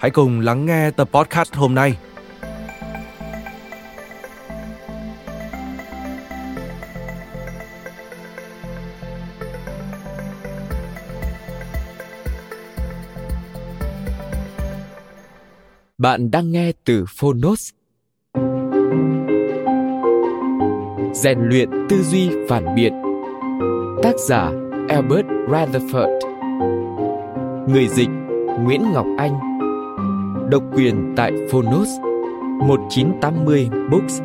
hãy cùng lắng nghe tập podcast hôm nay. Bạn đang nghe từ Phonos. Rèn luyện tư duy phản biện. Tác giả Albert Rutherford. Người dịch Nguyễn Ngọc Anh. Độc quyền tại Phonos 1980 Books.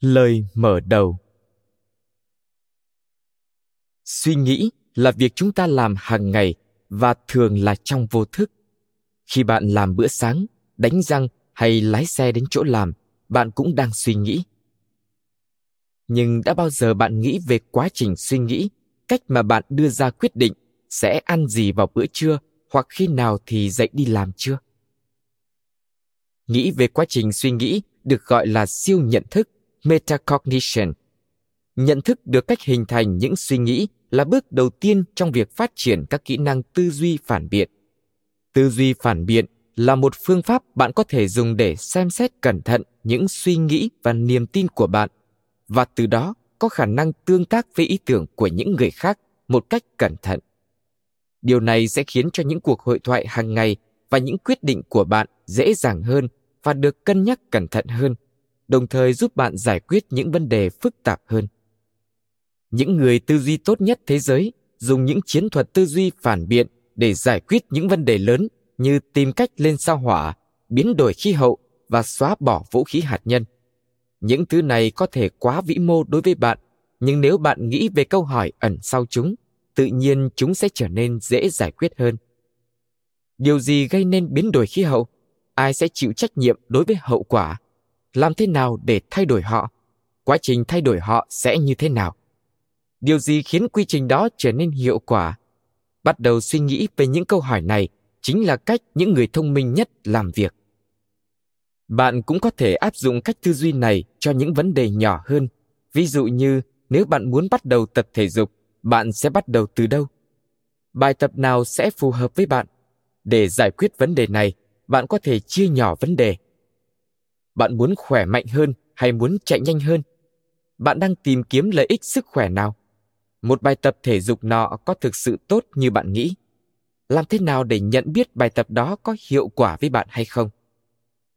Lời mở đầu Suy nghĩ là việc chúng ta làm hàng ngày và thường là trong vô thức. Khi bạn làm bữa sáng, đánh răng hay lái xe đến chỗ làm, bạn cũng đang suy nghĩ. Nhưng đã bao giờ bạn nghĩ về quá trình suy nghĩ, cách mà bạn đưa ra quyết định sẽ ăn gì vào bữa trưa hoặc khi nào thì dậy đi làm chưa? Nghĩ về quá trình suy nghĩ được gọi là siêu nhận thức metacognition. Nhận thức được cách hình thành những suy nghĩ là bước đầu tiên trong việc phát triển các kỹ năng tư duy phản biện. Tư duy phản biện là một phương pháp bạn có thể dùng để xem xét cẩn thận những suy nghĩ và niềm tin của bạn và từ đó, có khả năng tương tác với ý tưởng của những người khác một cách cẩn thận. Điều này sẽ khiến cho những cuộc hội thoại hàng ngày và những quyết định của bạn dễ dàng hơn và được cân nhắc cẩn thận hơn, đồng thời giúp bạn giải quyết những vấn đề phức tạp hơn những người tư duy tốt nhất thế giới dùng những chiến thuật tư duy phản biện để giải quyết những vấn đề lớn như tìm cách lên sao hỏa, biến đổi khí hậu và xóa bỏ vũ khí hạt nhân. Những thứ này có thể quá vĩ mô đối với bạn, nhưng nếu bạn nghĩ về câu hỏi ẩn sau chúng, tự nhiên chúng sẽ trở nên dễ giải quyết hơn. Điều gì gây nên biến đổi khí hậu? Ai sẽ chịu trách nhiệm đối với hậu quả? Làm thế nào để thay đổi họ? Quá trình thay đổi họ sẽ như thế nào? Điều gì khiến quy trình đó trở nên hiệu quả? Bắt đầu suy nghĩ về những câu hỏi này chính là cách những người thông minh nhất làm việc. Bạn cũng có thể áp dụng cách tư duy này cho những vấn đề nhỏ hơn. Ví dụ như, nếu bạn muốn bắt đầu tập thể dục, bạn sẽ bắt đầu từ đâu? Bài tập nào sẽ phù hợp với bạn? Để giải quyết vấn đề này, bạn có thể chia nhỏ vấn đề. Bạn muốn khỏe mạnh hơn hay muốn chạy nhanh hơn? Bạn đang tìm kiếm lợi ích sức khỏe nào? Một bài tập thể dục nọ có thực sự tốt như bạn nghĩ? Làm thế nào để nhận biết bài tập đó có hiệu quả với bạn hay không?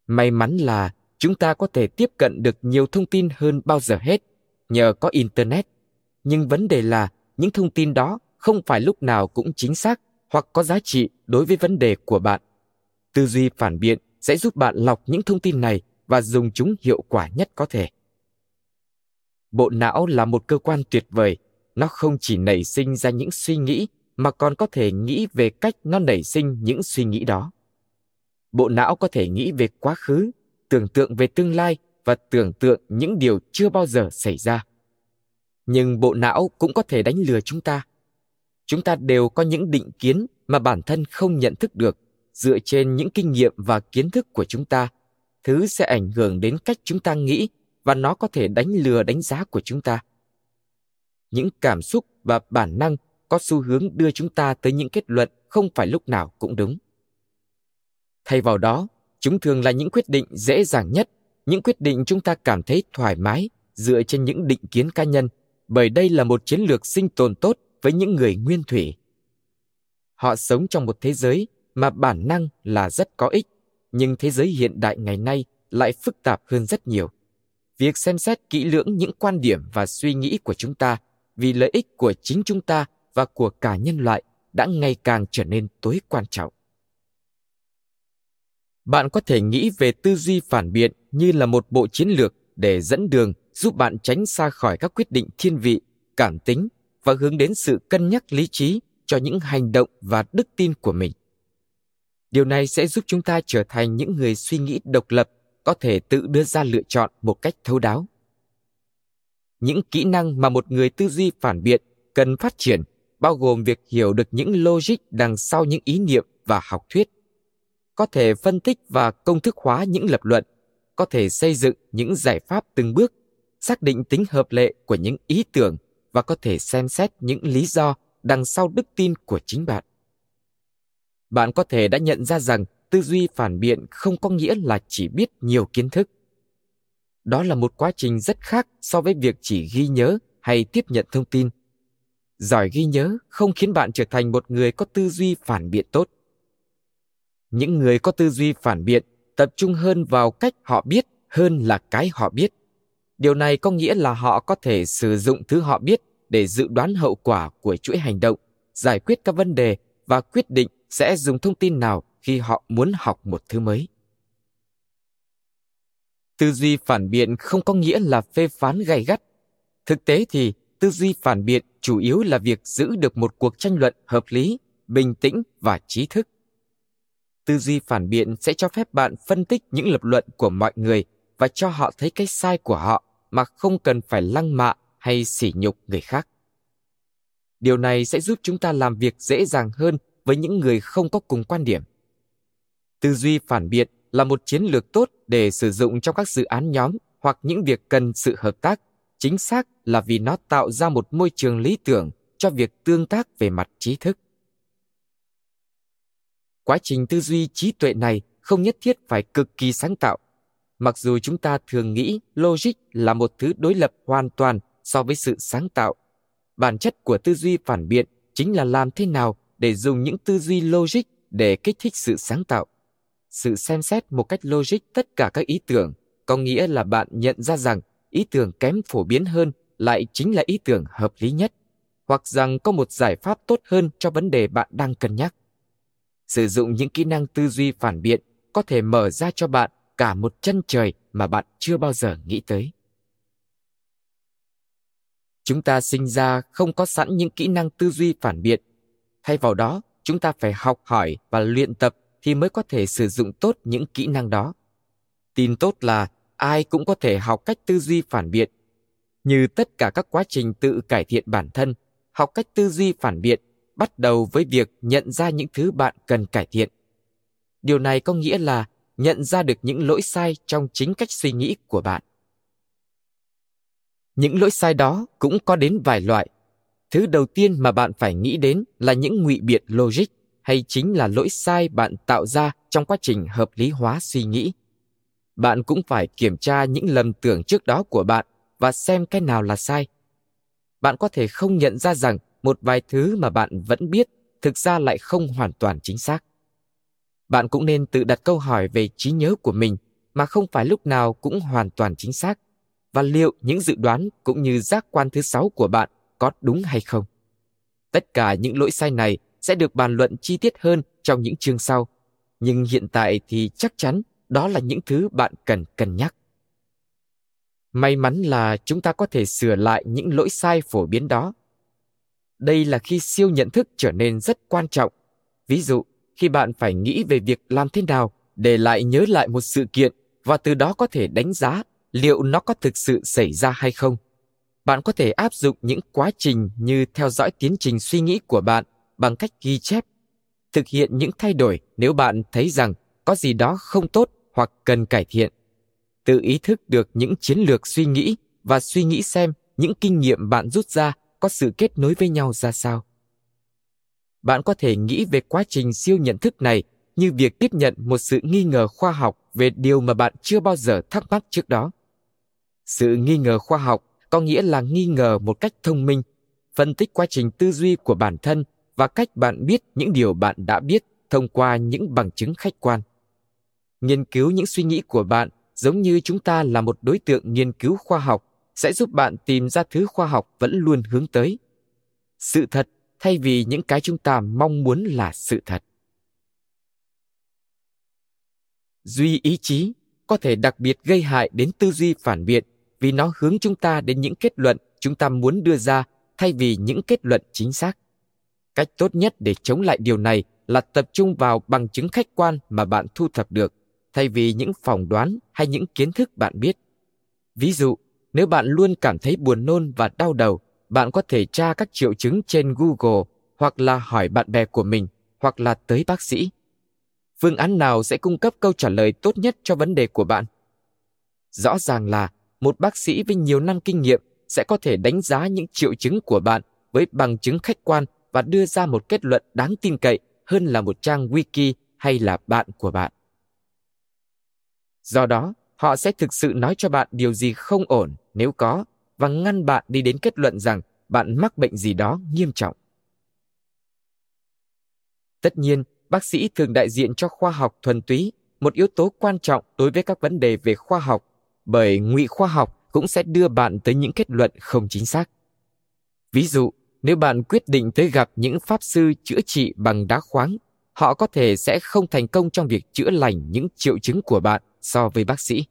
May mắn là chúng ta có thể tiếp cận được nhiều thông tin hơn bao giờ hết nhờ có internet. Nhưng vấn đề là những thông tin đó không phải lúc nào cũng chính xác hoặc có giá trị đối với vấn đề của bạn. Tư duy phản biện sẽ giúp bạn lọc những thông tin này và dùng chúng hiệu quả nhất có thể. Bộ não là một cơ quan tuyệt vời, nó không chỉ nảy sinh ra những suy nghĩ mà còn có thể nghĩ về cách nó nảy sinh những suy nghĩ đó. Bộ não có thể nghĩ về quá khứ, tưởng tượng về tương lai và tưởng tượng những điều chưa bao giờ xảy ra. Nhưng bộ não cũng có thể đánh lừa chúng ta. Chúng ta đều có những định kiến mà bản thân không nhận thức được dựa trên những kinh nghiệm và kiến thức của chúng ta thứ sẽ ảnh hưởng đến cách chúng ta nghĩ và nó có thể đánh lừa đánh giá của chúng ta những cảm xúc và bản năng có xu hướng đưa chúng ta tới những kết luận không phải lúc nào cũng đúng. Thay vào đó, chúng thường là những quyết định dễ dàng nhất, những quyết định chúng ta cảm thấy thoải mái dựa trên những định kiến cá nhân, bởi đây là một chiến lược sinh tồn tốt với những người nguyên thủy. Họ sống trong một thế giới mà bản năng là rất có ích, nhưng thế giới hiện đại ngày nay lại phức tạp hơn rất nhiều. Việc xem xét kỹ lưỡng những quan điểm và suy nghĩ của chúng ta vì lợi ích của chính chúng ta và của cả nhân loại đã ngày càng trở nên tối quan trọng. Bạn có thể nghĩ về tư duy phản biện như là một bộ chiến lược để dẫn đường, giúp bạn tránh xa khỏi các quyết định thiên vị, cảm tính và hướng đến sự cân nhắc lý trí cho những hành động và đức tin của mình. Điều này sẽ giúp chúng ta trở thành những người suy nghĩ độc lập, có thể tự đưa ra lựa chọn một cách thấu đáo. Những kỹ năng mà một người tư duy phản biện cần phát triển bao gồm việc hiểu được những logic đằng sau những ý niệm và học thuyết. Có thể phân tích và công thức hóa những lập luận, có thể xây dựng những giải pháp từng bước, xác định tính hợp lệ của những ý tưởng và có thể xem xét những lý do đằng sau đức tin của chính bạn. Bạn có thể đã nhận ra rằng tư duy phản biện không có nghĩa là chỉ biết nhiều kiến thức. Đó là một quá trình rất khác so với việc chỉ ghi nhớ hay tiếp nhận thông tin giỏi ghi nhớ không khiến bạn trở thành một người có tư duy phản biện tốt. Những người có tư duy phản biện tập trung hơn vào cách họ biết hơn là cái họ biết. Điều này có nghĩa là họ có thể sử dụng thứ họ biết để dự đoán hậu quả của chuỗi hành động, giải quyết các vấn đề và quyết định sẽ dùng thông tin nào khi họ muốn học một thứ mới. Tư duy phản biện không có nghĩa là phê phán gay gắt. Thực tế thì tư duy phản biện chủ yếu là việc giữ được một cuộc tranh luận hợp lý, bình tĩnh và trí thức. Tư duy phản biện sẽ cho phép bạn phân tích những lập luận của mọi người và cho họ thấy cái sai của họ mà không cần phải lăng mạ hay sỉ nhục người khác. Điều này sẽ giúp chúng ta làm việc dễ dàng hơn với những người không có cùng quan điểm. Tư duy phản biện là một chiến lược tốt để sử dụng trong các dự án nhóm hoặc những việc cần sự hợp tác chính xác là vì nó tạo ra một môi trường lý tưởng cho việc tương tác về mặt trí thức. Quá trình tư duy trí tuệ này không nhất thiết phải cực kỳ sáng tạo. Mặc dù chúng ta thường nghĩ logic là một thứ đối lập hoàn toàn so với sự sáng tạo, bản chất của tư duy phản biện chính là làm thế nào để dùng những tư duy logic để kích thích sự sáng tạo. Sự xem xét một cách logic tất cả các ý tưởng có nghĩa là bạn nhận ra rằng ý tưởng kém phổ biến hơn lại chính là ý tưởng hợp lý nhất, hoặc rằng có một giải pháp tốt hơn cho vấn đề bạn đang cân nhắc. Sử dụng những kỹ năng tư duy phản biện có thể mở ra cho bạn cả một chân trời mà bạn chưa bao giờ nghĩ tới. Chúng ta sinh ra không có sẵn những kỹ năng tư duy phản biện. Thay vào đó, chúng ta phải học hỏi và luyện tập thì mới có thể sử dụng tốt những kỹ năng đó. Tin tốt là ai cũng có thể học cách tư duy phản biện. Như tất cả các quá trình tự cải thiện bản thân, học cách tư duy phản biện bắt đầu với việc nhận ra những thứ bạn cần cải thiện. Điều này có nghĩa là nhận ra được những lỗi sai trong chính cách suy nghĩ của bạn. Những lỗi sai đó cũng có đến vài loại. Thứ đầu tiên mà bạn phải nghĩ đến là những ngụy biện logic hay chính là lỗi sai bạn tạo ra trong quá trình hợp lý hóa suy nghĩ bạn cũng phải kiểm tra những lầm tưởng trước đó của bạn và xem cái nào là sai. Bạn có thể không nhận ra rằng một vài thứ mà bạn vẫn biết thực ra lại không hoàn toàn chính xác. Bạn cũng nên tự đặt câu hỏi về trí nhớ của mình mà không phải lúc nào cũng hoàn toàn chính xác. Và liệu những dự đoán cũng như giác quan thứ sáu của bạn có đúng hay không? Tất cả những lỗi sai này sẽ được bàn luận chi tiết hơn trong những chương sau. Nhưng hiện tại thì chắc chắn đó là những thứ bạn cần cân nhắc. May mắn là chúng ta có thể sửa lại những lỗi sai phổ biến đó. Đây là khi siêu nhận thức trở nên rất quan trọng. Ví dụ, khi bạn phải nghĩ về việc làm thế nào để lại nhớ lại một sự kiện và từ đó có thể đánh giá liệu nó có thực sự xảy ra hay không. Bạn có thể áp dụng những quá trình như theo dõi tiến trình suy nghĩ của bạn bằng cách ghi chép, thực hiện những thay đổi nếu bạn thấy rằng có gì đó không tốt hoặc cần cải thiện. Tự ý thức được những chiến lược suy nghĩ và suy nghĩ xem những kinh nghiệm bạn rút ra có sự kết nối với nhau ra sao. Bạn có thể nghĩ về quá trình siêu nhận thức này như việc tiếp nhận một sự nghi ngờ khoa học về điều mà bạn chưa bao giờ thắc mắc trước đó. Sự nghi ngờ khoa học có nghĩa là nghi ngờ một cách thông minh, phân tích quá trình tư duy của bản thân và cách bạn biết những điều bạn đã biết thông qua những bằng chứng khách quan nghiên cứu những suy nghĩ của bạn giống như chúng ta là một đối tượng nghiên cứu khoa học sẽ giúp bạn tìm ra thứ khoa học vẫn luôn hướng tới. Sự thật, thay vì những cái chúng ta mong muốn là sự thật. Duy ý chí có thể đặc biệt gây hại đến tư duy phản biện vì nó hướng chúng ta đến những kết luận chúng ta muốn đưa ra thay vì những kết luận chính xác. Cách tốt nhất để chống lại điều này là tập trung vào bằng chứng khách quan mà bạn thu thập được thay vì những phỏng đoán hay những kiến thức bạn biết. Ví dụ, nếu bạn luôn cảm thấy buồn nôn và đau đầu, bạn có thể tra các triệu chứng trên google hoặc là hỏi bạn bè của mình hoặc là tới bác sĩ. Phương án nào sẽ cung cấp câu trả lời tốt nhất cho vấn đề của bạn? Rõ ràng là một bác sĩ với nhiều năm kinh nghiệm sẽ có thể đánh giá những triệu chứng của bạn với bằng chứng khách quan và đưa ra một kết luận đáng tin cậy hơn là một trang wiki hay là bạn của bạn do đó, họ sẽ thực sự nói cho bạn điều gì không ổn nếu có và ngăn bạn đi đến kết luận rằng bạn mắc bệnh gì đó nghiêm trọng. Tất nhiên, bác sĩ thường đại diện cho khoa học thuần túy, một yếu tố quan trọng đối với các vấn đề về khoa học, bởi ngụy khoa học cũng sẽ đưa bạn tới những kết luận không chính xác. Ví dụ, nếu bạn quyết định tới gặp những pháp sư chữa trị bằng đá khoáng, họ có thể sẽ không thành công trong việc chữa lành những triệu chứng của bạn so với bác sĩ.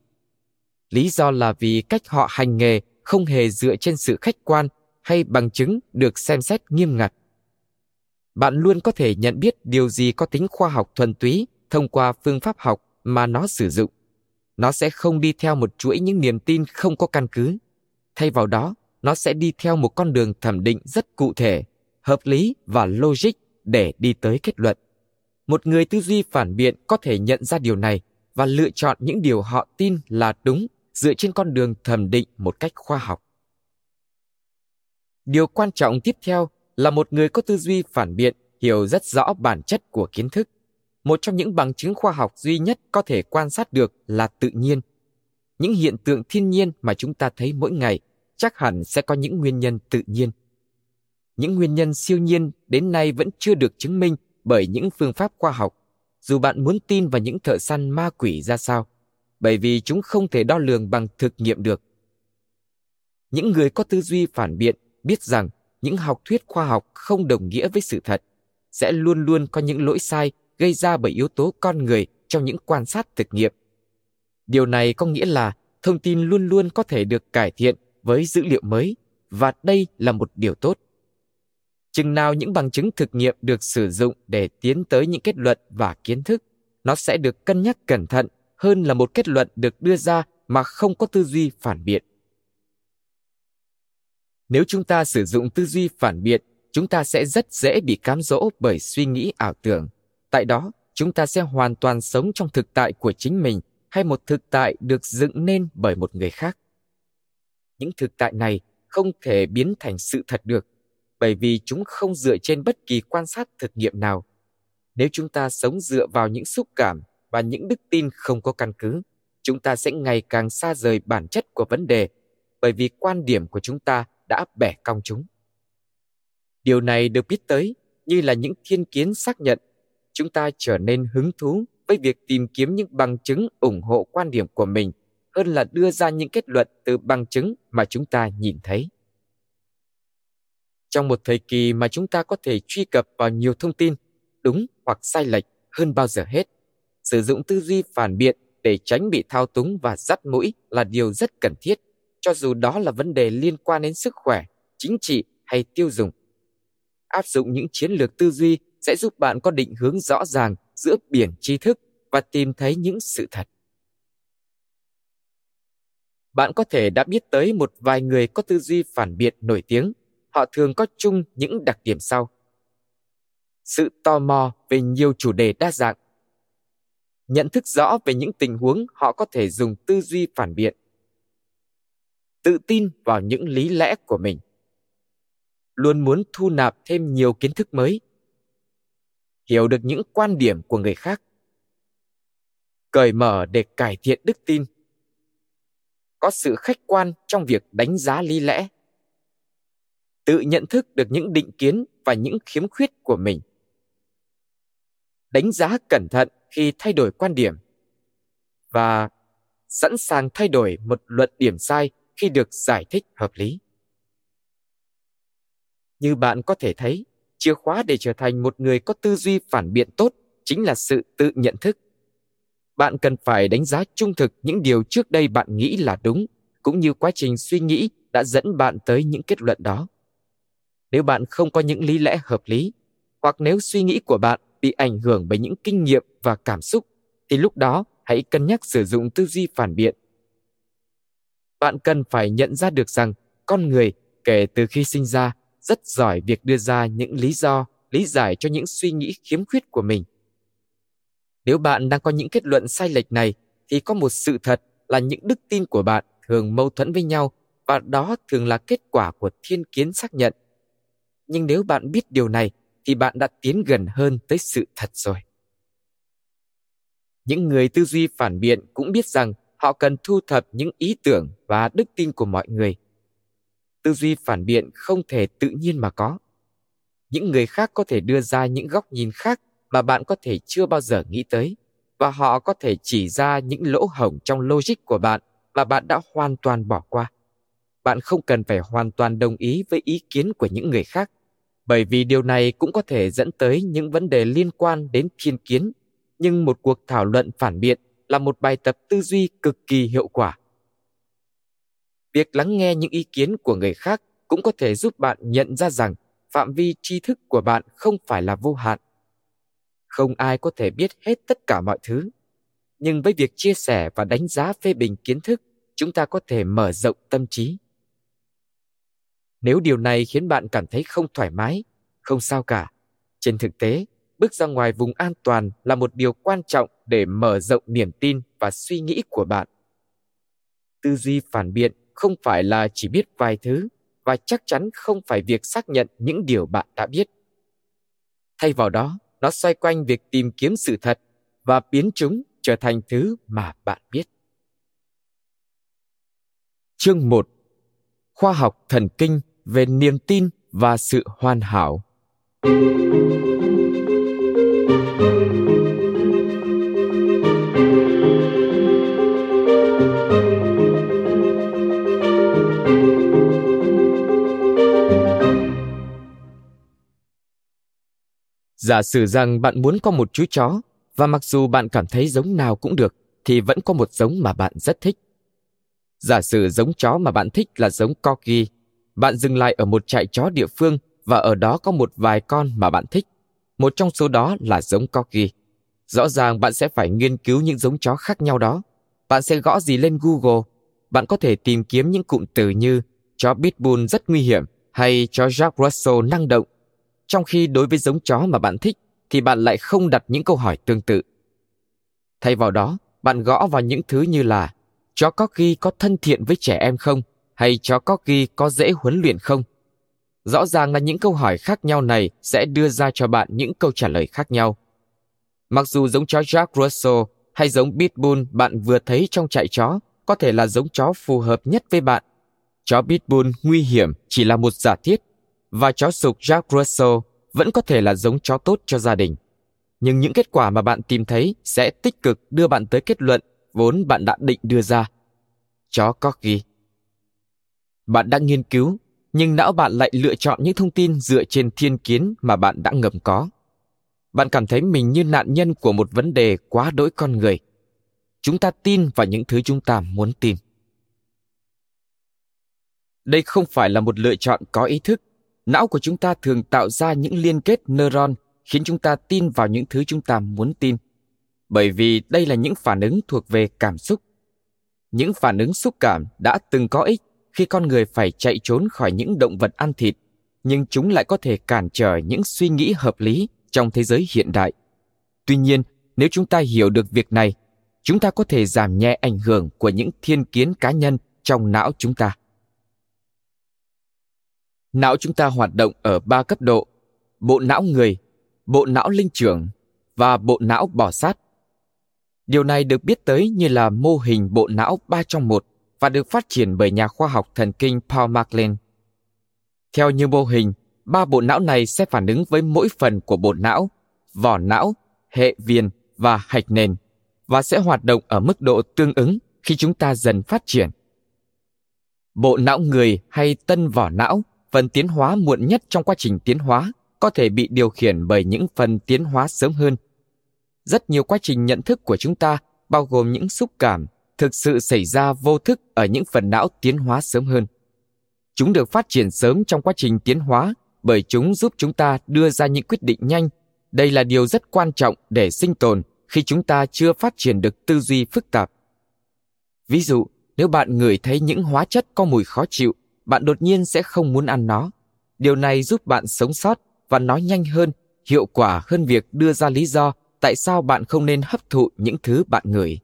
Lý do là vì cách họ hành nghề không hề dựa trên sự khách quan hay bằng chứng được xem xét nghiêm ngặt. Bạn luôn có thể nhận biết điều gì có tính khoa học thuần túy thông qua phương pháp học mà nó sử dụng. Nó sẽ không đi theo một chuỗi những niềm tin không có căn cứ. Thay vào đó, nó sẽ đi theo một con đường thẩm định rất cụ thể, hợp lý và logic để đi tới kết luận. Một người tư duy phản biện có thể nhận ra điều này và lựa chọn những điều họ tin là đúng dựa trên con đường thẩm định một cách khoa học. Điều quan trọng tiếp theo là một người có tư duy phản biện, hiểu rất rõ bản chất của kiến thức. Một trong những bằng chứng khoa học duy nhất có thể quan sát được là tự nhiên. Những hiện tượng thiên nhiên mà chúng ta thấy mỗi ngày chắc hẳn sẽ có những nguyên nhân tự nhiên. Những nguyên nhân siêu nhiên đến nay vẫn chưa được chứng minh bởi những phương pháp khoa học dù bạn muốn tin vào những thợ săn ma quỷ ra sao, bởi vì chúng không thể đo lường bằng thực nghiệm được. Những người có tư duy phản biện biết rằng những học thuyết khoa học không đồng nghĩa với sự thật sẽ luôn luôn có những lỗi sai gây ra bởi yếu tố con người trong những quan sát thực nghiệm. Điều này có nghĩa là thông tin luôn luôn có thể được cải thiện với dữ liệu mới và đây là một điều tốt chừng nào những bằng chứng thực nghiệm được sử dụng để tiến tới những kết luận và kiến thức, nó sẽ được cân nhắc cẩn thận hơn là một kết luận được đưa ra mà không có tư duy phản biện. Nếu chúng ta sử dụng tư duy phản biện, chúng ta sẽ rất dễ bị cám dỗ bởi suy nghĩ ảo tưởng. Tại đó, chúng ta sẽ hoàn toàn sống trong thực tại của chính mình hay một thực tại được dựng nên bởi một người khác. Những thực tại này không thể biến thành sự thật được bởi vì chúng không dựa trên bất kỳ quan sát thực nghiệm nào. Nếu chúng ta sống dựa vào những xúc cảm và những đức tin không có căn cứ, chúng ta sẽ ngày càng xa rời bản chất của vấn đề, bởi vì quan điểm của chúng ta đã bẻ cong chúng. Điều này được biết tới như là những thiên kiến xác nhận. Chúng ta trở nên hứng thú với việc tìm kiếm những bằng chứng ủng hộ quan điểm của mình hơn là đưa ra những kết luận từ bằng chứng mà chúng ta nhìn thấy trong một thời kỳ mà chúng ta có thể truy cập vào nhiều thông tin đúng hoặc sai lệch hơn bao giờ hết, sử dụng tư duy phản biện để tránh bị thao túng và dắt mũi là điều rất cần thiết, cho dù đó là vấn đề liên quan đến sức khỏe, chính trị hay tiêu dùng. Áp dụng những chiến lược tư duy sẽ giúp bạn có định hướng rõ ràng giữa biển tri thức và tìm thấy những sự thật. Bạn có thể đã biết tới một vài người có tư duy phản biện nổi tiếng họ thường có chung những đặc điểm sau. Sự tò mò về nhiều chủ đề đa dạng. Nhận thức rõ về những tình huống họ có thể dùng tư duy phản biện. Tự tin vào những lý lẽ của mình. Luôn muốn thu nạp thêm nhiều kiến thức mới. Hiểu được những quan điểm của người khác. Cởi mở để cải thiện đức tin. Có sự khách quan trong việc đánh giá lý lẽ tự nhận thức được những định kiến và những khiếm khuyết của mình. Đánh giá cẩn thận khi thay đổi quan điểm và sẵn sàng thay đổi một luận điểm sai khi được giải thích hợp lý. Như bạn có thể thấy, chìa khóa để trở thành một người có tư duy phản biện tốt chính là sự tự nhận thức. Bạn cần phải đánh giá trung thực những điều trước đây bạn nghĩ là đúng, cũng như quá trình suy nghĩ đã dẫn bạn tới những kết luận đó nếu bạn không có những lý lẽ hợp lý, hoặc nếu suy nghĩ của bạn bị ảnh hưởng bởi những kinh nghiệm và cảm xúc, thì lúc đó hãy cân nhắc sử dụng tư duy phản biện. Bạn cần phải nhận ra được rằng con người kể từ khi sinh ra rất giỏi việc đưa ra những lý do, lý giải cho những suy nghĩ khiếm khuyết của mình. Nếu bạn đang có những kết luận sai lệch này, thì có một sự thật là những đức tin của bạn thường mâu thuẫn với nhau và đó thường là kết quả của thiên kiến xác nhận nhưng nếu bạn biết điều này, thì bạn đã tiến gần hơn tới sự thật rồi. Những người tư duy phản biện cũng biết rằng họ cần thu thập những ý tưởng và đức tin của mọi người. Tư duy phản biện không thể tự nhiên mà có. Những người khác có thể đưa ra những góc nhìn khác mà bạn có thể chưa bao giờ nghĩ tới, và họ có thể chỉ ra những lỗ hổng trong logic của bạn mà bạn đã hoàn toàn bỏ qua. Bạn không cần phải hoàn toàn đồng ý với ý kiến của những người khác bởi vì điều này cũng có thể dẫn tới những vấn đề liên quan đến thiên kiến. Nhưng một cuộc thảo luận phản biện là một bài tập tư duy cực kỳ hiệu quả. Việc lắng nghe những ý kiến của người khác cũng có thể giúp bạn nhận ra rằng phạm vi tri thức của bạn không phải là vô hạn. Không ai có thể biết hết tất cả mọi thứ. Nhưng với việc chia sẻ và đánh giá phê bình kiến thức, chúng ta có thể mở rộng tâm trí nếu điều này khiến bạn cảm thấy không thoải mái, không sao cả. Trên thực tế, bước ra ngoài vùng an toàn là một điều quan trọng để mở rộng niềm tin và suy nghĩ của bạn. Tư duy phản biện không phải là chỉ biết vài thứ và chắc chắn không phải việc xác nhận những điều bạn đã biết. Thay vào đó, nó xoay quanh việc tìm kiếm sự thật và biến chúng trở thành thứ mà bạn biết. Chương 1 khoa học thần kinh về niềm tin và sự hoàn hảo Giả sử rằng bạn muốn có một chú chó và mặc dù bạn cảm thấy giống nào cũng được thì vẫn có một giống mà bạn rất thích. Giả sử giống chó mà bạn thích là giống Corgi, bạn dừng lại ở một trại chó địa phương và ở đó có một vài con mà bạn thích. Một trong số đó là giống Corgi. Rõ ràng bạn sẽ phải nghiên cứu những giống chó khác nhau đó. Bạn sẽ gõ gì lên Google. Bạn có thể tìm kiếm những cụm từ như chó Pitbull rất nguy hiểm hay chó Jack Russell năng động trong khi đối với giống chó mà bạn thích thì bạn lại không đặt những câu hỏi tương tự. Thay vào đó, bạn gõ vào những thứ như là chó corgi có thân thiện với trẻ em không hay chó corgi có dễ huấn luyện không? Rõ ràng là những câu hỏi khác nhau này sẽ đưa ra cho bạn những câu trả lời khác nhau. Mặc dù giống chó Jack Russell hay giống Pitbull bạn vừa thấy trong trại chó có thể là giống chó phù hợp nhất với bạn. Chó Pitbull nguy hiểm chỉ là một giả thiết và chó sục Jack Russell vẫn có thể là giống chó tốt cho gia đình. Nhưng những kết quả mà bạn tìm thấy sẽ tích cực đưa bạn tới kết luận vốn bạn đã định đưa ra. Chó Corgi bạn đã nghiên cứu, nhưng não bạn lại lựa chọn những thông tin dựa trên thiên kiến mà bạn đã ngầm có. Bạn cảm thấy mình như nạn nhân của một vấn đề quá đỗi con người. Chúng ta tin vào những thứ chúng ta muốn tin. Đây không phải là một lựa chọn có ý thức não của chúng ta thường tạo ra những liên kết neuron khiến chúng ta tin vào những thứ chúng ta muốn tin bởi vì đây là những phản ứng thuộc về cảm xúc những phản ứng xúc cảm đã từng có ích khi con người phải chạy trốn khỏi những động vật ăn thịt, nhưng chúng lại có thể cản trở những suy nghĩ hợp lý trong thế giới hiện đại. Tuy nhiên, nếu chúng ta hiểu được việc này, chúng ta có thể giảm nhẹ ảnh hưởng của những thiên kiến cá nhân trong não chúng ta. Não chúng ta hoạt động ở ba cấp độ, bộ não người, bộ não linh trưởng và bộ não bò sát. Điều này được biết tới như là mô hình bộ não ba trong một và được phát triển bởi nhà khoa học thần kinh Paul MacLean. Theo như mô hình, ba bộ não này sẽ phản ứng với mỗi phần của bộ não, vỏ não, hệ viền và hạch nền và sẽ hoạt động ở mức độ tương ứng khi chúng ta dần phát triển. Bộ não người hay tân vỏ não, phần tiến hóa muộn nhất trong quá trình tiến hóa, có thể bị điều khiển bởi những phần tiến hóa sớm hơn. Rất nhiều quá trình nhận thức của chúng ta, bao gồm những xúc cảm, thực sự xảy ra vô thức ở những phần não tiến hóa sớm hơn. Chúng được phát triển sớm trong quá trình tiến hóa bởi chúng giúp chúng ta đưa ra những quyết định nhanh. Đây là điều rất quan trọng để sinh tồn khi chúng ta chưa phát triển được tư duy phức tạp. Ví dụ, nếu bạn ngửi thấy những hóa chất có mùi khó chịu, bạn đột nhiên sẽ không muốn ăn nó. Điều này giúp bạn sống sót và nói nhanh hơn, hiệu quả hơn việc đưa ra lý do tại sao bạn không nên hấp thụ những thứ bạn ngửi.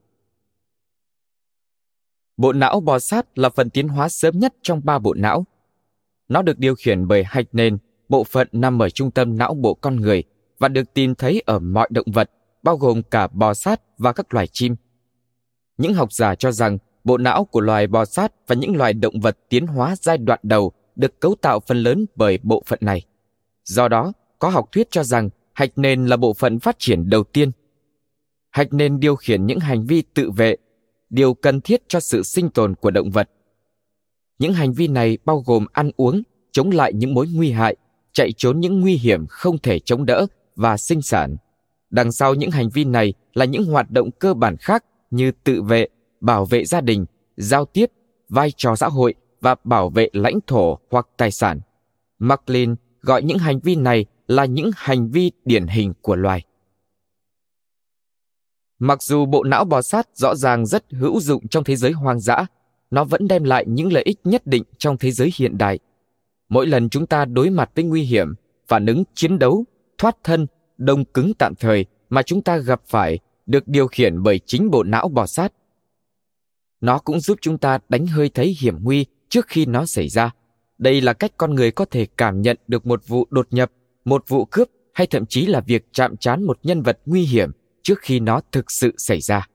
Bộ não bò sát là phần tiến hóa sớm nhất trong ba bộ não. Nó được điều khiển bởi hạch nền, bộ phận nằm ở trung tâm não bộ con người và được tìm thấy ở mọi động vật, bao gồm cả bò sát và các loài chim. Những học giả cho rằng bộ não của loài bò sát và những loài động vật tiến hóa giai đoạn đầu được cấu tạo phần lớn bởi bộ phận này. Do đó, có học thuyết cho rằng hạch nền là bộ phận phát triển đầu tiên. Hạch nền điều khiển những hành vi tự vệ, điều cần thiết cho sự sinh tồn của động vật. Những hành vi này bao gồm ăn uống, chống lại những mối nguy hại, chạy trốn những nguy hiểm không thể chống đỡ và sinh sản. Đằng sau những hành vi này là những hoạt động cơ bản khác như tự vệ, bảo vệ gia đình, giao tiếp, vai trò xã hội và bảo vệ lãnh thổ hoặc tài sản. McLean gọi những hành vi này là những hành vi điển hình của loài. Mặc dù bộ não bò sát rõ ràng rất hữu dụng trong thế giới hoang dã, nó vẫn đem lại những lợi ích nhất định trong thế giới hiện đại. Mỗi lần chúng ta đối mặt với nguy hiểm, phản ứng chiến đấu, thoát thân, đông cứng tạm thời mà chúng ta gặp phải được điều khiển bởi chính bộ não bò sát. Nó cũng giúp chúng ta đánh hơi thấy hiểm nguy trước khi nó xảy ra. Đây là cách con người có thể cảm nhận được một vụ đột nhập, một vụ cướp hay thậm chí là việc chạm trán một nhân vật nguy hiểm trước khi nó thực sự xảy ra.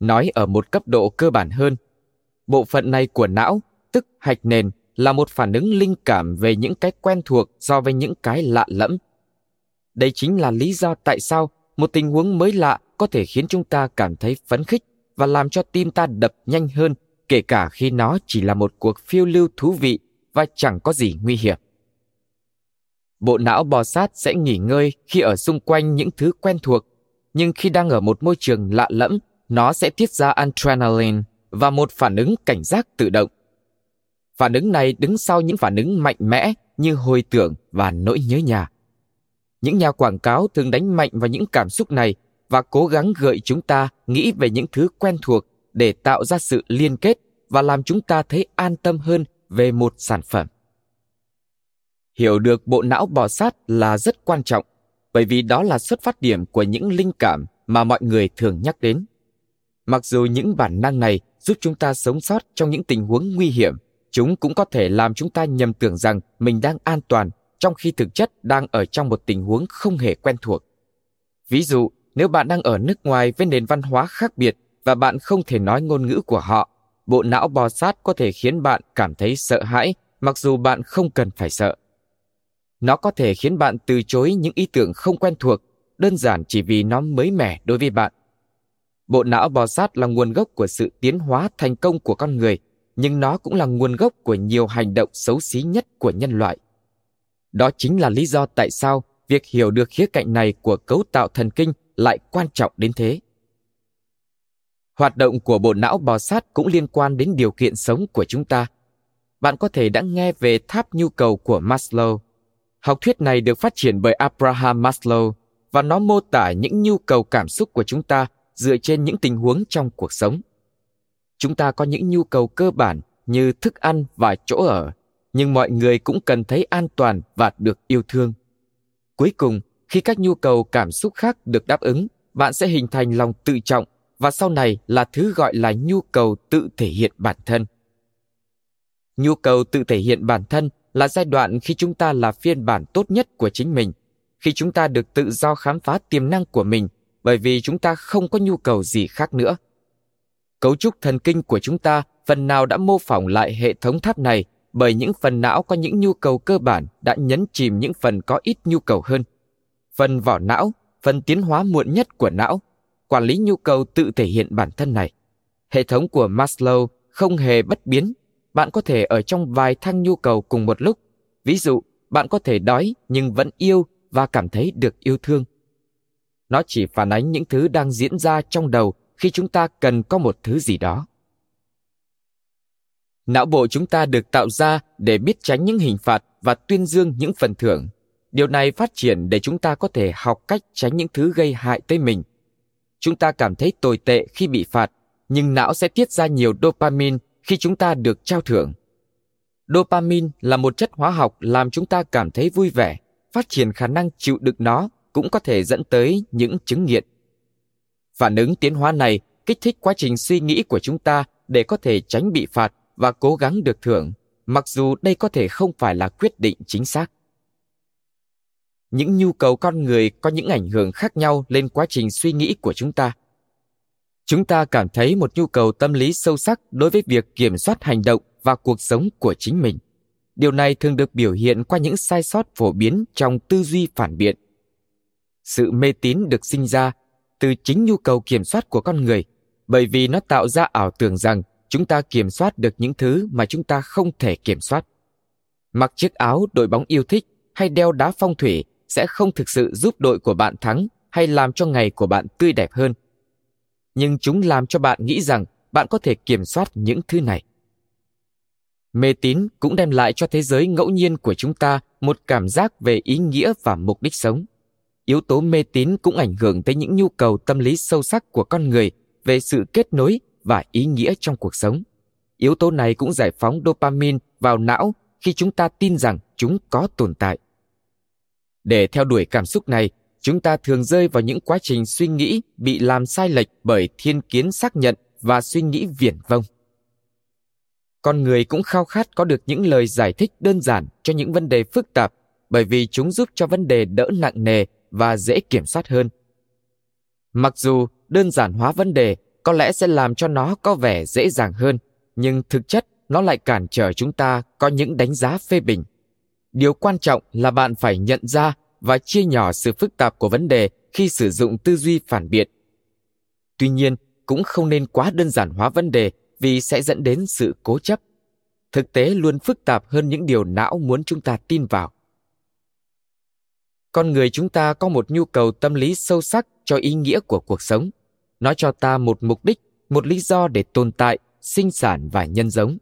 Nói ở một cấp độ cơ bản hơn, bộ phận này của não, tức hạch nền, là một phản ứng linh cảm về những cái quen thuộc so với những cái lạ lẫm. Đây chính là lý do tại sao một tình huống mới lạ có thể khiến chúng ta cảm thấy phấn khích và làm cho tim ta đập nhanh hơn kể cả khi nó chỉ là một cuộc phiêu lưu thú vị và chẳng có gì nguy hiểm. Bộ não bò sát sẽ nghỉ ngơi khi ở xung quanh những thứ quen thuộc, nhưng khi đang ở một môi trường lạ lẫm, nó sẽ tiết ra adrenaline và một phản ứng cảnh giác tự động. Phản ứng này đứng sau những phản ứng mạnh mẽ như hồi tưởng và nỗi nhớ nhà. Những nhà quảng cáo thường đánh mạnh vào những cảm xúc này và cố gắng gợi chúng ta nghĩ về những thứ quen thuộc để tạo ra sự liên kết và làm chúng ta thấy an tâm hơn về một sản phẩm. Hiểu được bộ não bò sát là rất quan trọng, bởi vì đó là xuất phát điểm của những linh cảm mà mọi người thường nhắc đến. Mặc dù những bản năng này giúp chúng ta sống sót trong những tình huống nguy hiểm, chúng cũng có thể làm chúng ta nhầm tưởng rằng mình đang an toàn trong khi thực chất đang ở trong một tình huống không hề quen thuộc. Ví dụ, nếu bạn đang ở nước ngoài với nền văn hóa khác biệt và bạn không thể nói ngôn ngữ của họ, bộ não bò sát có thể khiến bạn cảm thấy sợ hãi mặc dù bạn không cần phải sợ. Nó có thể khiến bạn từ chối những ý tưởng không quen thuộc, đơn giản chỉ vì nó mới mẻ đối với bạn. Bộ não bò sát là nguồn gốc của sự tiến hóa thành công của con người, nhưng nó cũng là nguồn gốc của nhiều hành động xấu xí nhất của nhân loại. Đó chính là lý do tại sao việc hiểu được khía cạnh này của cấu tạo thần kinh lại quan trọng đến thế. Hoạt động của bộ não bò sát cũng liên quan đến điều kiện sống của chúng ta. Bạn có thể đã nghe về tháp nhu cầu của Maslow. Học thuyết này được phát triển bởi Abraham Maslow và nó mô tả những nhu cầu cảm xúc của chúng ta dựa trên những tình huống trong cuộc sống. Chúng ta có những nhu cầu cơ bản như thức ăn và chỗ ở, nhưng mọi người cũng cần thấy an toàn và được yêu thương. Cuối cùng, khi các nhu cầu cảm xúc khác được đáp ứng, bạn sẽ hình thành lòng tự trọng và sau này là thứ gọi là nhu cầu tự thể hiện bản thân. Nhu cầu tự thể hiện bản thân là giai đoạn khi chúng ta là phiên bản tốt nhất của chính mình, khi chúng ta được tự do khám phá tiềm năng của mình bởi vì chúng ta không có nhu cầu gì khác nữa. Cấu trúc thần kinh của chúng ta phần nào đã mô phỏng lại hệ thống tháp này bởi những phần não có những nhu cầu cơ bản đã nhấn chìm những phần có ít nhu cầu hơn. Phần vỏ não, phần tiến hóa muộn nhất của não, quản lý nhu cầu tự thể hiện bản thân này. Hệ thống của Maslow không hề bất biến. Bạn có thể ở trong vài thang nhu cầu cùng một lúc. Ví dụ, bạn có thể đói nhưng vẫn yêu và cảm thấy được yêu thương. Nó chỉ phản ánh những thứ đang diễn ra trong đầu khi chúng ta cần có một thứ gì đó. Não bộ chúng ta được tạo ra để biết tránh những hình phạt và tuyên dương những phần thưởng. Điều này phát triển để chúng ta có thể học cách tránh những thứ gây hại tới mình. Chúng ta cảm thấy tồi tệ khi bị phạt, nhưng não sẽ tiết ra nhiều dopamine khi chúng ta được trao thưởng. Dopamine là một chất hóa học làm chúng ta cảm thấy vui vẻ, phát triển khả năng chịu đựng nó cũng có thể dẫn tới những chứng nghiện. Phản ứng tiến hóa này kích thích quá trình suy nghĩ của chúng ta để có thể tránh bị phạt và cố gắng được thưởng, mặc dù đây có thể không phải là quyết định chính xác. Những nhu cầu con người có những ảnh hưởng khác nhau lên quá trình suy nghĩ của chúng ta. Chúng ta cảm thấy một nhu cầu tâm lý sâu sắc đối với việc kiểm soát hành động và cuộc sống của chính mình. Điều này thường được biểu hiện qua những sai sót phổ biến trong tư duy phản biện. Sự mê tín được sinh ra từ chính nhu cầu kiểm soát của con người, bởi vì nó tạo ra ảo tưởng rằng chúng ta kiểm soát được những thứ mà chúng ta không thể kiểm soát. Mặc chiếc áo đội bóng yêu thích hay đeo đá phong thủy sẽ không thực sự giúp đội của bạn thắng hay làm cho ngày của bạn tươi đẹp hơn. Nhưng chúng làm cho bạn nghĩ rằng bạn có thể kiểm soát những thứ này. Mê tín cũng đem lại cho thế giới ngẫu nhiên của chúng ta một cảm giác về ý nghĩa và mục đích sống. Yếu tố mê tín cũng ảnh hưởng tới những nhu cầu tâm lý sâu sắc của con người về sự kết nối và ý nghĩa trong cuộc sống. Yếu tố này cũng giải phóng dopamine vào não khi chúng ta tin rằng chúng có tồn tại. Để theo đuổi cảm xúc này, chúng ta thường rơi vào những quá trình suy nghĩ bị làm sai lệch bởi thiên kiến xác nhận và suy nghĩ viển vông. Con người cũng khao khát có được những lời giải thích đơn giản cho những vấn đề phức tạp bởi vì chúng giúp cho vấn đề đỡ nặng nề và dễ kiểm soát hơn. Mặc dù đơn giản hóa vấn đề có lẽ sẽ làm cho nó có vẻ dễ dàng hơn, nhưng thực chất nó lại cản trở chúng ta có những đánh giá phê bình. Điều quan trọng là bạn phải nhận ra và chia nhỏ sự phức tạp của vấn đề khi sử dụng tư duy phản biện. Tuy nhiên, cũng không nên quá đơn giản hóa vấn đề vì sẽ dẫn đến sự cố chấp. Thực tế luôn phức tạp hơn những điều não muốn chúng ta tin vào. Con người chúng ta có một nhu cầu tâm lý sâu sắc cho ý nghĩa của cuộc sống – nó cho ta một mục đích, một lý do để tồn tại, sinh sản và nhân giống.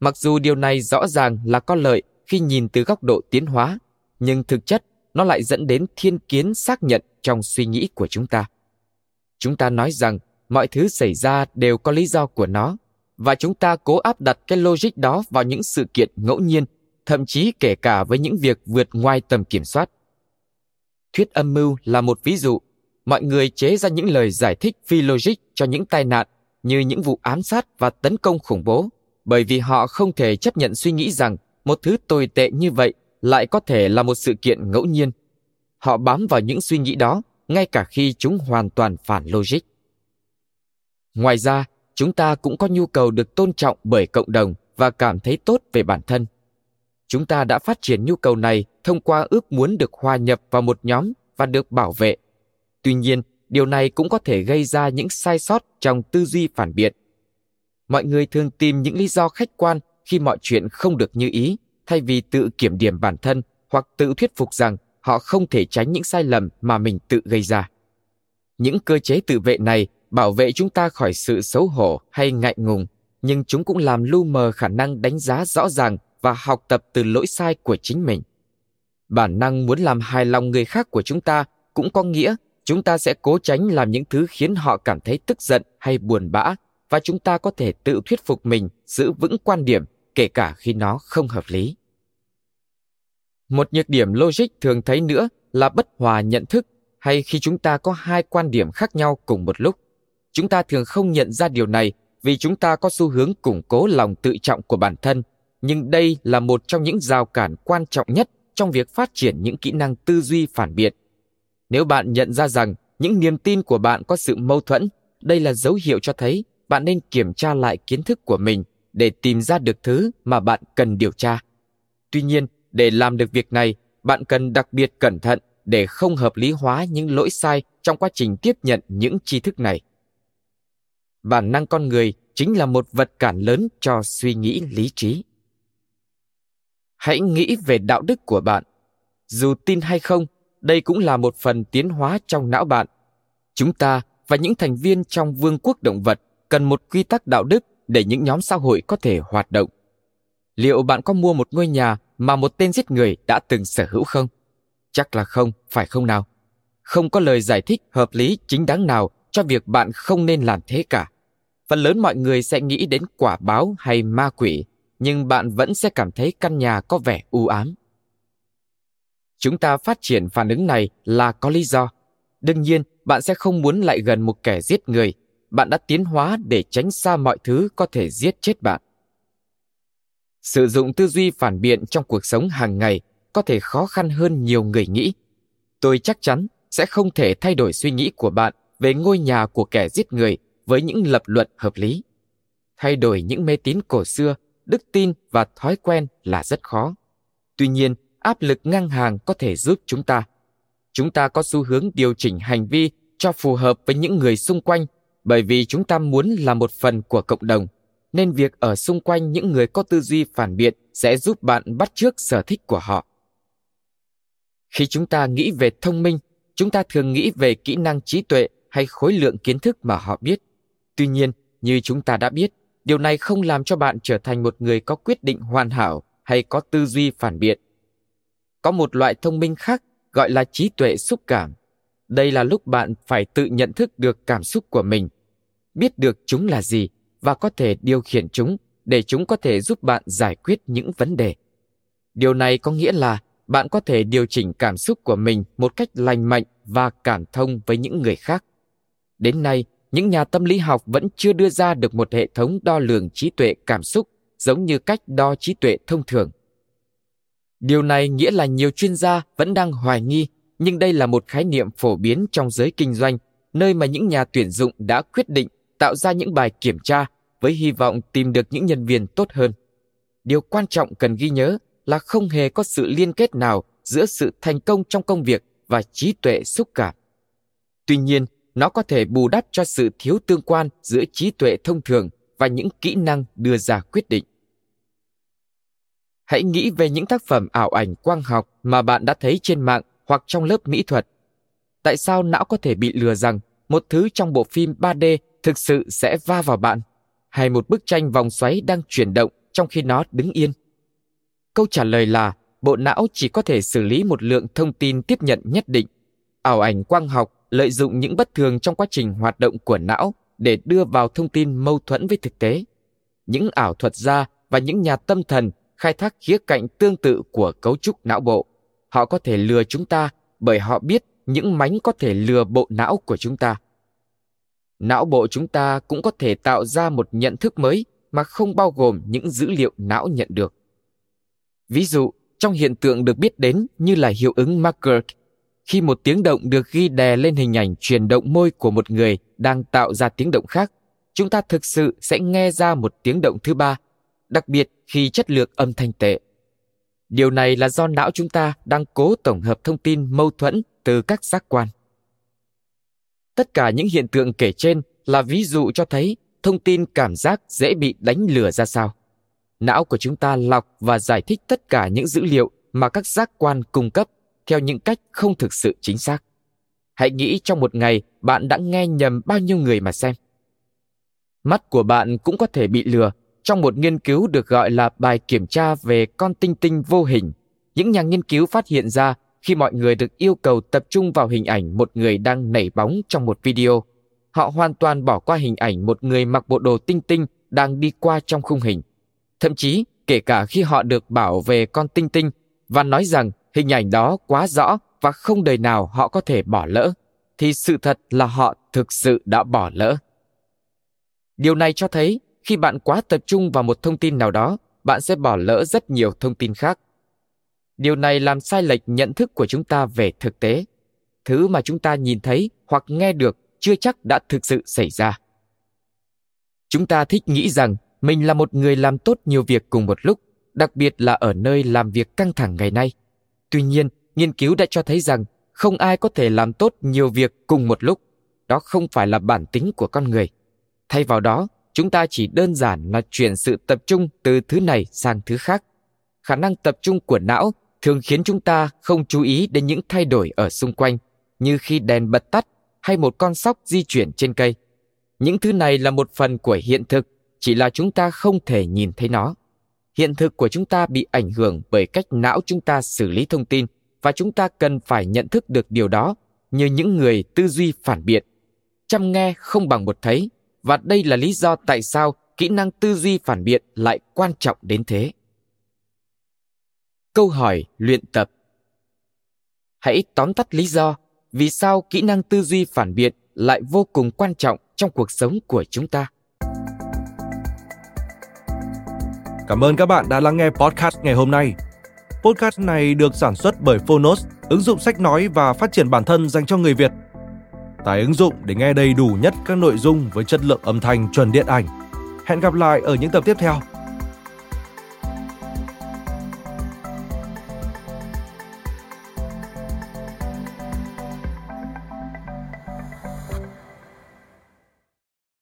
Mặc dù điều này rõ ràng là có lợi khi nhìn từ góc độ tiến hóa, nhưng thực chất nó lại dẫn đến thiên kiến xác nhận trong suy nghĩ của chúng ta. Chúng ta nói rằng mọi thứ xảy ra đều có lý do của nó, và chúng ta cố áp đặt cái logic đó vào những sự kiện ngẫu nhiên, thậm chí kể cả với những việc vượt ngoài tầm kiểm soát. Thuyết âm mưu là một ví dụ mọi người chế ra những lời giải thích phi logic cho những tai nạn như những vụ ám sát và tấn công khủng bố, bởi vì họ không thể chấp nhận suy nghĩ rằng một thứ tồi tệ như vậy lại có thể là một sự kiện ngẫu nhiên. Họ bám vào những suy nghĩ đó ngay cả khi chúng hoàn toàn phản logic. Ngoài ra, chúng ta cũng có nhu cầu được tôn trọng bởi cộng đồng và cảm thấy tốt về bản thân. Chúng ta đã phát triển nhu cầu này thông qua ước muốn được hòa nhập vào một nhóm và được bảo vệ Tuy nhiên, điều này cũng có thể gây ra những sai sót trong tư duy phản biện. Mọi người thường tìm những lý do khách quan khi mọi chuyện không được như ý, thay vì tự kiểm điểm bản thân hoặc tự thuyết phục rằng họ không thể tránh những sai lầm mà mình tự gây ra. Những cơ chế tự vệ này bảo vệ chúng ta khỏi sự xấu hổ hay ngại ngùng, nhưng chúng cũng làm lu mờ khả năng đánh giá rõ ràng và học tập từ lỗi sai của chính mình. Bản năng muốn làm hài lòng người khác của chúng ta cũng có nghĩa chúng ta sẽ cố tránh làm những thứ khiến họ cảm thấy tức giận hay buồn bã và chúng ta có thể tự thuyết phục mình giữ vững quan điểm kể cả khi nó không hợp lý. Một nhược điểm logic thường thấy nữa là bất hòa nhận thức hay khi chúng ta có hai quan điểm khác nhau cùng một lúc. Chúng ta thường không nhận ra điều này vì chúng ta có xu hướng củng cố lòng tự trọng của bản thân nhưng đây là một trong những rào cản quan trọng nhất trong việc phát triển những kỹ năng tư duy phản biện. Nếu bạn nhận ra rằng những niềm tin của bạn có sự mâu thuẫn, đây là dấu hiệu cho thấy bạn nên kiểm tra lại kiến thức của mình để tìm ra được thứ mà bạn cần điều tra. Tuy nhiên, để làm được việc này, bạn cần đặc biệt cẩn thận để không hợp lý hóa những lỗi sai trong quá trình tiếp nhận những tri thức này. Bản năng con người chính là một vật cản lớn cho suy nghĩ lý trí. Hãy nghĩ về đạo đức của bạn. Dù tin hay không, đây cũng là một phần tiến hóa trong não bạn. Chúng ta và những thành viên trong vương quốc động vật cần một quy tắc đạo đức để những nhóm xã hội có thể hoạt động. Liệu bạn có mua một ngôi nhà mà một tên giết người đã từng sở hữu không? Chắc là không, phải không nào? Không có lời giải thích hợp lý chính đáng nào cho việc bạn không nên làm thế cả. Phần lớn mọi người sẽ nghĩ đến quả báo hay ma quỷ, nhưng bạn vẫn sẽ cảm thấy căn nhà có vẻ u ám. Chúng ta phát triển phản ứng này là có lý do. Đương nhiên, bạn sẽ không muốn lại gần một kẻ giết người. Bạn đã tiến hóa để tránh xa mọi thứ có thể giết chết bạn. Sử dụng tư duy phản biện trong cuộc sống hàng ngày có thể khó khăn hơn nhiều người nghĩ. Tôi chắc chắn sẽ không thể thay đổi suy nghĩ của bạn về ngôi nhà của kẻ giết người với những lập luận hợp lý. Thay đổi những mê tín cổ xưa, đức tin và thói quen là rất khó. Tuy nhiên, áp lực ngang hàng có thể giúp chúng ta. Chúng ta có xu hướng điều chỉnh hành vi cho phù hợp với những người xung quanh bởi vì chúng ta muốn là một phần của cộng đồng, nên việc ở xung quanh những người có tư duy phản biện sẽ giúp bạn bắt chước sở thích của họ. Khi chúng ta nghĩ về thông minh, chúng ta thường nghĩ về kỹ năng trí tuệ hay khối lượng kiến thức mà họ biết. Tuy nhiên, như chúng ta đã biết, điều này không làm cho bạn trở thành một người có quyết định hoàn hảo hay có tư duy phản biện. Có một loại thông minh khác gọi là trí tuệ xúc cảm. Đây là lúc bạn phải tự nhận thức được cảm xúc của mình biết được chúng là gì và có thể điều khiển chúng để chúng có thể giúp bạn giải quyết những vấn đề. Điều này có nghĩa là bạn có thể điều chỉnh cảm xúc của mình một cách lành mạnh và cảm thông với những người khác. Đến nay, những nhà tâm lý học vẫn chưa đưa ra được một hệ thống đo lường trí tuệ cảm xúc giống như cách đo trí tuệ thông thường. Điều này nghĩa là nhiều chuyên gia vẫn đang hoài nghi, nhưng đây là một khái niệm phổ biến trong giới kinh doanh, nơi mà những nhà tuyển dụng đã quyết định tạo ra những bài kiểm tra với hy vọng tìm được những nhân viên tốt hơn. Điều quan trọng cần ghi nhớ là không hề có sự liên kết nào giữa sự thành công trong công việc và trí tuệ xúc cảm. Tuy nhiên, nó có thể bù đắp cho sự thiếu tương quan giữa trí tuệ thông thường và những kỹ năng đưa ra quyết định. Hãy nghĩ về những tác phẩm ảo ảnh quang học mà bạn đã thấy trên mạng hoặc trong lớp mỹ thuật. Tại sao não có thể bị lừa rằng một thứ trong bộ phim 3D thực sự sẽ va vào bạn, hay một bức tranh vòng xoáy đang chuyển động trong khi nó đứng yên? Câu trả lời là, bộ não chỉ có thể xử lý một lượng thông tin tiếp nhận nhất định. Ảo ảnh quang học lợi dụng những bất thường trong quá trình hoạt động của não để đưa vào thông tin mâu thuẫn với thực tế. Những ảo thuật gia và những nhà tâm thần khai thác khía cạnh tương tự của cấu trúc não bộ. Họ có thể lừa chúng ta bởi họ biết những mánh có thể lừa bộ não của chúng ta não bộ chúng ta cũng có thể tạo ra một nhận thức mới mà không bao gồm những dữ liệu não nhận được ví dụ trong hiện tượng được biết đến như là hiệu ứng Markert, khi một tiếng động được ghi đè lên hình ảnh chuyển động môi của một người đang tạo ra tiếng động khác, chúng ta thực sự sẽ nghe ra một tiếng động thứ ba, đặc biệt khi chất lượng âm thanh tệ. Điều này là do não chúng ta đang cố tổng hợp thông tin mâu thuẫn từ các giác quan. Tất cả những hiện tượng kể trên là ví dụ cho thấy thông tin cảm giác dễ bị đánh lừa ra sao. Não của chúng ta lọc và giải thích tất cả những dữ liệu mà các giác quan cung cấp theo những cách không thực sự chính xác. Hãy nghĩ trong một ngày bạn đã nghe nhầm bao nhiêu người mà xem. Mắt của bạn cũng có thể bị lừa trong một nghiên cứu được gọi là bài kiểm tra về con tinh tinh vô hình. Những nhà nghiên cứu phát hiện ra khi mọi người được yêu cầu tập trung vào hình ảnh một người đang nảy bóng trong một video. Họ hoàn toàn bỏ qua hình ảnh một người mặc bộ đồ tinh tinh đang đi qua trong khung hình. Thậm chí, kể cả khi họ được bảo về con tinh tinh và nói rằng hình ảnh đó quá rõ và không đời nào họ có thể bỏ lỡ, thì sự thật là họ thực sự đã bỏ lỡ. Điều này cho thấy khi bạn quá tập trung vào một thông tin nào đó, bạn sẽ bỏ lỡ rất nhiều thông tin khác điều này làm sai lệch nhận thức của chúng ta về thực tế. Thứ mà chúng ta nhìn thấy hoặc nghe được chưa chắc đã thực sự xảy ra. Chúng ta thích nghĩ rằng mình là một người làm tốt nhiều việc cùng một lúc, đặc biệt là ở nơi làm việc căng thẳng ngày nay. Tuy nhiên, nghiên cứu đã cho thấy rằng không ai có thể làm tốt nhiều việc cùng một lúc. Đó không phải là bản tính của con người. Thay vào đó, chúng ta chỉ đơn giản là chuyển sự tập trung từ thứ này sang thứ khác. Khả năng tập trung của não thường khiến chúng ta không chú ý đến những thay đổi ở xung quanh, như khi đèn bật tắt hay một con sóc di chuyển trên cây. Những thứ này là một phần của hiện thực, chỉ là chúng ta không thể nhìn thấy nó. Hiện thực của chúng ta bị ảnh hưởng bởi cách não chúng ta xử lý thông tin, và chúng ta cần phải nhận thức được điều đó như những người tư duy phản biện. Chăm nghe không bằng một thấy, và đây là lý do tại sao kỹ năng tư duy phản biện lại quan trọng đến thế câu hỏi luyện tập. Hãy tóm tắt lý do vì sao kỹ năng tư duy phản biện lại vô cùng quan trọng trong cuộc sống của chúng ta. Cảm ơn các bạn đã lắng nghe podcast ngày hôm nay. Podcast này được sản xuất bởi phonos, ứng dụng sách nói và phát triển bản thân dành cho người việt. Tải ứng dụng để nghe đầy đủ nhất các nội dung với chất lượng âm thanh, chuẩn điện ảnh. Hẹn gặp lại ở những tập tiếp theo.